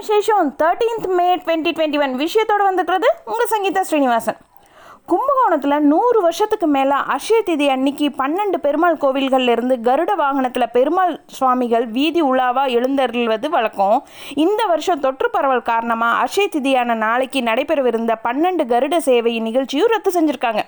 விசேஷம். Thirteenth May twenty twenty one விஷயத்தோடு வந்துக்கிறது உங்கள் சங்கீதா ஸ்ரீனிவாசன். கும்பகோணத்தில் நூறு வருஷத்துக்கு மேலே அஷய திதி அன்னைக்கு பன்னெண்டு பெருமாள் கோவில்கள்ல இருந்து கருட வாகனத்தில் பெருமாள் சுவாமிகள் வீதி உலாவாக எழுந்தருள்வது வழக்கம். இந்த வருஷம் தொற்று பரவல் காரணமாக அஷய திதியான நாளைக்கு நடைபெறவிருந்த பன்னெண்டு கருட சேவை நிகழ்ச்சியும் ரத்து செஞ்சுருக்காங்க.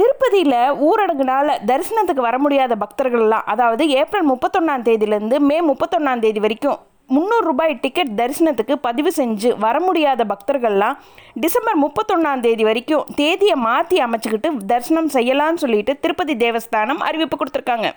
திருப்பதியில் ஊரடங்குனால தரிசனத்துக்கு வர முடியாத பக்தர்கள்லாம் அதாவது ஏப்ரல் முப்பத்தொன்னாம் தேதியிலேருந்து மே முப்பத்தொன்னாம் தேதி வரைக்கும் முந்நூறு ரூபாய் டிக்கெட் தரிசனத்துக்கு பதிவு செஞ்சு வர முடியாத பக்தர்கள்லாம் டிசம்பர் முப்பத்தொன்னாம் தேதி வரைக்கும் தேதியை மாற்றி அமைச்சுக்கிட்டு தரிசனம் செய்யலாம்னு சொல்லிட்டு திருப்பதி தேவஸ்தானம் அறிவிப்பு கொடுத்துருக்காங்க.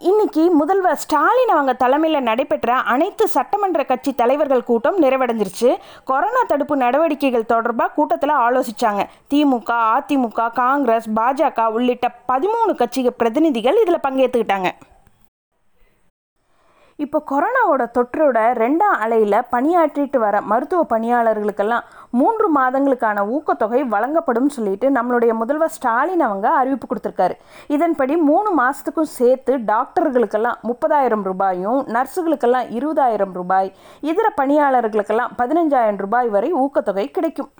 இன்னைக்கு முதல்வர் ஸ்டாலின் அவங்க தலைமையில் நடைபெற்ற அனைத்து சட்டமன்ற கட்சி தலைவர்கள் கூட்டம் நிறைவடைஞ்சிருச்சு. கொரோனா தடுப்பு நடவடிக்கைகள் தொடர்பாக கூட்டத்தில் ஆலோசித்தாங்க திமுக அதிமுக காங்கிரஸ் பாஜக உள்ளிட்ட பதிமூணு கட்சி பிரதிநிதிகள் இதில் பங்கேற்றுக்கிட்டாங்க இப்போ கொரோனாவோட தொற்றோட ரெண்டாம் அலையில் பணியாற்றிட்டு வர மருத்துவ பணியாளர்களுக்கெல்லாம் மூன்று மாதங்களுக்கான ஊக்கத்தொகை வழங்கப்படும் சொல்லிட்டு நம்மளுடைய முதல்வர் ஸ்டாலின் அவங்க அறிவிப்பு கொடுத்துருக்காரு. இதன்படி மூணு மாதத்துக்கும் சேர்த்து டாக்டர்களுக்கெல்லாம் முப்பதாயிரம் ரூபாயும் நர்ஸுகளுக்கெல்லாம் இருபதாயிரம் ரூபாய் இதர பணியாளர்களுக்கெல்லாம் பதினஞ்சாயிரம் ரூபாய் வரை ஊக்கத்தொகை கிடைக்கும்.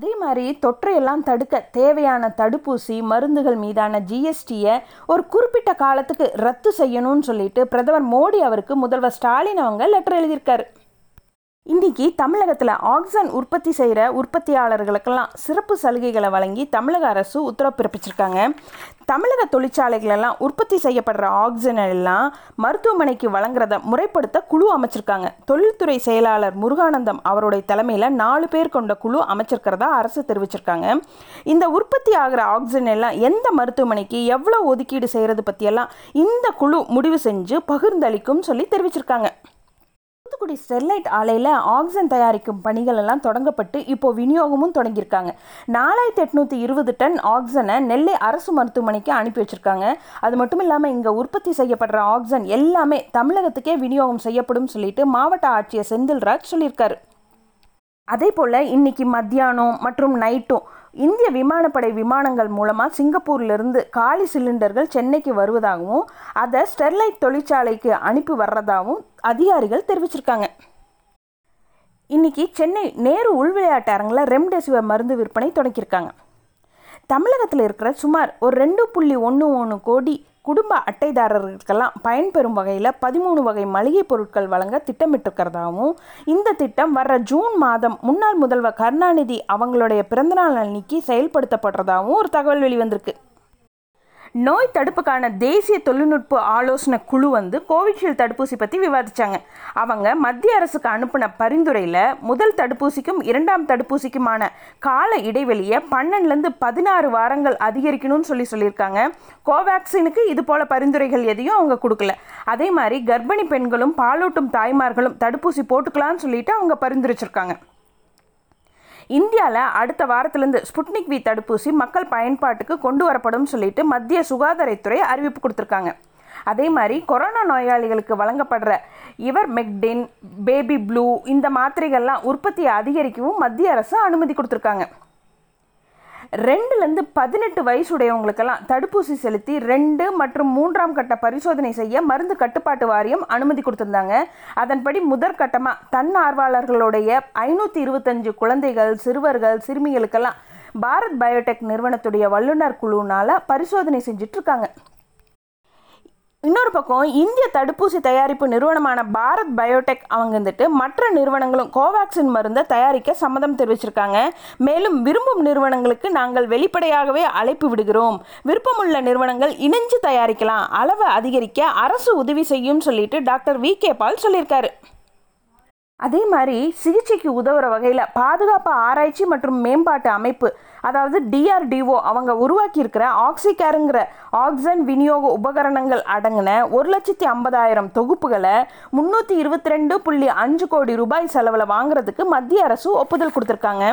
அதே மாதிரி தொற்றையெல்லாம் தடுக்க தேவையான தடுப்பூசி மருந்துகள் மீதான ஜிஎஸ்டியை ஒரு குறிப்பிட்ட காலத்துக்கு ரத்து செய்யணும்னு சொல்லிட்டு பிரதமர் மோடி அவருக்கு முதல்வர் ஸ்டாலின் அவங்க லெட்டர் எழுதியிருக்காரு. இன்றைக்கி தமிழகத்தில் ஆக்சிஜன் உற்பத்தி செய்கிற உற்பத்தியாளர்களுக்கெல்லாம் சிறப்பு சலுகைகளை வழங்கி தமிழக அரசு உத்தரவு பிறப்பிச்சிருக்காங்க. தமிழக தொழிற்சாலைகளெல்லாம் உற்பத்தி செய்யப்படுற ஆக்சிஜன் எல்லாம் மருத்துவமனைக்கு வழங்குறத முறைப்படுத்த குழு அமைச்சிருக்காங்க. தொழில்துறை செயலாளர் முருகானந்தம் அவருடைய தலைமையில் நாலு பேர் கொண்ட குழு அமைச்சிருக்கிறதா அரசு தெரிவிச்சிருக்காங்க. இந்த உற்பத்தி ஆகிற ஆக்சிஜன் எல்லாம் எந்த மருத்துவமனைக்கு எவ்வளோ ஒதுக்கீடு செய்கிறது பற்றியெல்லாம் இந்த குழு முடிவு செஞ்சு பகிர்ந்தளிக்கும் சொல்லி தெரிவிச்சிருக்காங்க. தூத்துக்குடி ஸ்டெர்லைட் ஆலையில் ஆக்சிஜன் தயாரிக்கும் பணிகள் எல்லாம் தொடங்கப்பட்டு இப்போ விநியோகமும் தொடங்கியிருக்காங்க. நாலாயிரத்தி எட்நூற்றி இருபது டன் ஆக்சிஜனை நெல்லை அரசு மருத்துவமனைக்கு அனுப்பி வச்சிருக்காங்க. அது மட்டும் இல்லாமல் இங்கே உற்பத்தி செய்யப்படுற ஆக்சிஜன் எல்லாமே தமிழகத்துக்கே விநியோகம் செய்யப்படும் சொல்லிட்டு மாவட்ட ஆட்சியர் செந்தில்ராஜ் சொல்லியிருக்காரு. அதே போல் இன்னைக்கு மத்தியானம் மற்றும் நைட்டும் இந்திய விமானப்படை விமானங்கள் மூலமாக சிங்கப்பூர்லேருந்து காலி சிலிண்டர்கள் சென்னைக்கு வருவதாகவும் அதை ஸ்டெர்லைட் தொழிற்சாலைக்கு அனுப்பி வர்றதாகவும் அதிகாரிகள் தெரிவிச்சிருக்காங்க. இன்னைக்கு சென்னை நேரு உள்விளையாட்டு அரங்கில் ரெம்டெசிவிர் மருந்து விற்பனை தொடங்கியிருக்காங்க. தமிழகத்தில் இருக்கிற சுமார் ஒரு ரெண்டு புள்ளி ஒன்று ஒன்று கோடி குடும்ப அட்டைதாரர்களுக்கெல்லாம் பயன்பெறும் வகையில் பதிமூணு வகை மளிகை பொருட்கள் வழங்க திட்டமிட்டிருக்கிறதாகவும் இந்த திட்டம் வர்ற ஜூன் மாதம் முன்னாள் முதல்வர் கருணாநிதி அவங்களுடைய பிறந்தநாள் அன்னைக்கு செயல்படுத்தப்படுறதாகவும் ஒரு தகவல் வெளிவந்திருக்கு. நோய் தடுப்புக்கான தேசிய தொழில்நுட்ப ஆலோசனை குழு வந்து கோவிஷீல்டு தடுப்பூசி பற்றி விவாதித்தாங்க அவங்க மத்திய அரசுக்கு அனுப்பின பரிந்துரையில் முதல் தடுப்பூசிக்கும் இரண்டாம் தடுப்பூசிக்குமான கால இடைவெளியை பன்னெண்டுலேருந்து பதினாறு வாரங்கள் அதிகரிக்கணும்னு சொல்லி சொல்லியிருக்காங்க. கோவேக்சினுக்கு இது போல பரிந்துரைகள் எதையும் அவங்க கொடுக்கல. அதே மாதிரி கர்ப்பிணி பெண்களும் பாலூட்டும் தாய்மார்களும் தடுப்பூசி போட்டுக்கலாம்னு சொல்லிட்டு அவங்க பரிந்துரைச்சிருக்காங்க. இந்தியாவில் அடுத்த வாரத்திலேருந்து ஸ்புட்னிக் வி தடுப்பூசி மக்கள் பயன்பாட்டுக்கு கொண்டு வரப்படும் சொல்லிட்டு மத்திய சுகாதாரத்துறை அறிவிப்பு கொடுத்துருக்காங்க. அதே மாதிரி கொரோனா நோயாளிகளுக்கு வழங்கப்படுற இவர் மெக்டின் பேபி ப்ளூ இந்த மாத்திரைகள்லாம் உற்பத்தியை அதிகரிக்கவும் மத்திய அரசு அனுமதி கொடுத்துருக்காங்க. ரெண்டுலேருந்து பதினெட்டு வயசுடையவங்களுக்கெல்லாம் தடுப்பூசி செலுத்தி ரெண்டு மற்றும் மூன்றாம் கட்ட பரிசோதனை செய்ய மருந்து கட்டுப்பாட்டு வாரியம் அனுமதி கொடுத்துருந்தாங்க. அதன்படி முதற்கட்டமாக தன்னார்வலர்களுடைய ஐநூற்றி இருபத்தஞ்சு குழந்தைகள் சிறுவர்கள் சிறுமிகளுக்கெல்லாம் பாரத் பயோடெக் நிறுவனத்துடைய வல்லுநர் குழுனால பரிசோதனை செஞ்சிட்ருக்காங்க. இன்னொரு பக்கம் இந்திய தடுப்பூசி தயாரிப்பு நிறுவனமான பாரத் பயோடெக் அவங்க வந்துட்டு மற்ற நிறுவனங்களும் கோவேக்சின் மருந்தை தயாரிக்க சம்மதம் தெரிவிச்சிருக்காங்க. மேலும் விரும்பும் நிறுவனங்களுக்கு நாங்கள் வெளிப்படையாகவே அழைப்பு விடுகிறோம். விருப்பமுள்ள நிறுவனங்கள் இணைஞ்சு தயாரிக்கலாம். அளவை அதிகரிக்க அரசு உதவி செய்யும் சொல்லிட்டு டாக்டர் வி. கே. பால் சொல்லியிருக்காரு. அதே மாதிரி சிகிச்சைக்கு உதவுற வகையில் பாதுகாப்பு ஆராய்ச்சி மற்றும் மேம்பாட்டு அமைப்பு அதாவது டிஆர்டிஓ அவங்க உருவாக்கியிருக்கிற ஆக்சிகேருங்கிற ஆக்சிஜன் விநியோக உபகரணங்கள் அடங்கின ஒரு லட்சத்தி ஐம்பதாயிரம் தொகுப்புகளை முந்நூற்றி இருபத்தி ரெண்டு புள்ளி அஞ்சு கோடி ரூபாய் செலவில் வாங்குறதுக்கு மத்திய அரசு ஒப்புதல் கொடுத்துருக்காங்க.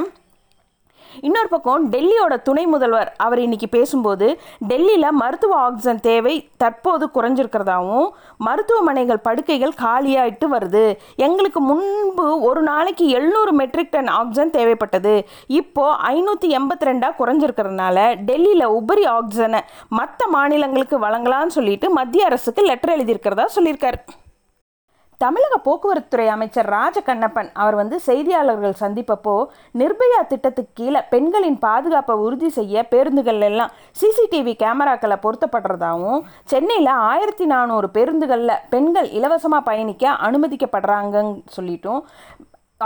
இன்னொரு பக்கம் டெல்லியோட துணை முதல்வர் அவர் இன்னைக்கு பேசும்போது டெல்லியில் மருத்துவ ஆக்சிஜன் தேவை தற்போது குறைஞ்சிருக்கிறதாவும் மருத்துவமனைகள் படுக்கைகள் காலியாயிட்டு வருது. எங்களுக்கு முன்பு ஒரு நாளைக்கு எழுநூறு மெட்ரிக் டன் ஆக்சிஜன் தேவைப்பட்டது. இப்போ ஐநூற்றி எண்பத்தி ரெண்டாக குறைஞ்சிருக்கிறதுனால டெல்லியில் உபரி ஆக்சிஜனை மற்ற மாநிலங்களுக்கு வழங்கலாம்னு சொல்லிட்டு மத்திய அரசுக்கு லெட்டர் எழுதியிருக்கிறதா சொல்லியிருக்காரு. தமிழக போக்குவரத்துறை அமைச்சர் ராஜ கண்ணப்பன் அவர் வந்து செய்தியாளர்கள் சந்திப்பப்போ நிர்பயா திட்டத்துக்கு கீழே பெண்களின் பாதுகாப்பை உறுதி செய்ய பேருந்துகள் எல்லாம் சிசிடிவி கேமராக்களை பொருத்தப்படுறதாகவும் சென்னையில் ஆயிரத்தி நானூறு பேருந்துகளில் பெண்கள் இலவசமாக பயணிக்க அனுமதிக்கப்படுறாங்கன்னு சொல்லிட்டும்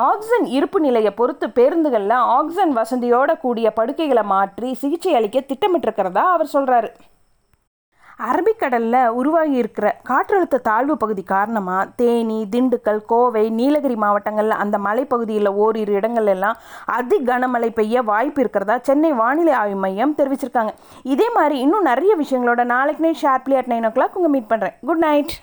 ஆக்சிஜன் இருப்பு நிலையை பொறுத்து பேருந்துகளில் ஆக்சிஜன் வசதியோட கூடிய படுக்கைகளை மாற்றி சிகிச்சை அளிக்க திட்டமிட்டிருக்கிறதா அவர் சொல்கிறாரு அரபிக்கடலில் உருவாகி இருக்கிற காற்றழுத்த தாழ்வு பகுதி காரணமாக தேனி திண்டுக்கல் கோவை நீலகிரி மாவட்டங்களில் அந்த மலைப்பகுதியில் ஓரிரு இடங்கள் எல்லாம் அதி கனமழை பெய்ய வாய்ப்பு இருக்கிறதா சென்னை வானிலை ஆய்வு மையம் தெரிவிச்சிருக்காங்க. இதே மாதிரி இன்னும் நிறைய விஷயங்களோட நாளைக்கு night sharply at nine o'clock உங்கள் மீட் பண்ணுறேன் குட் நைட்.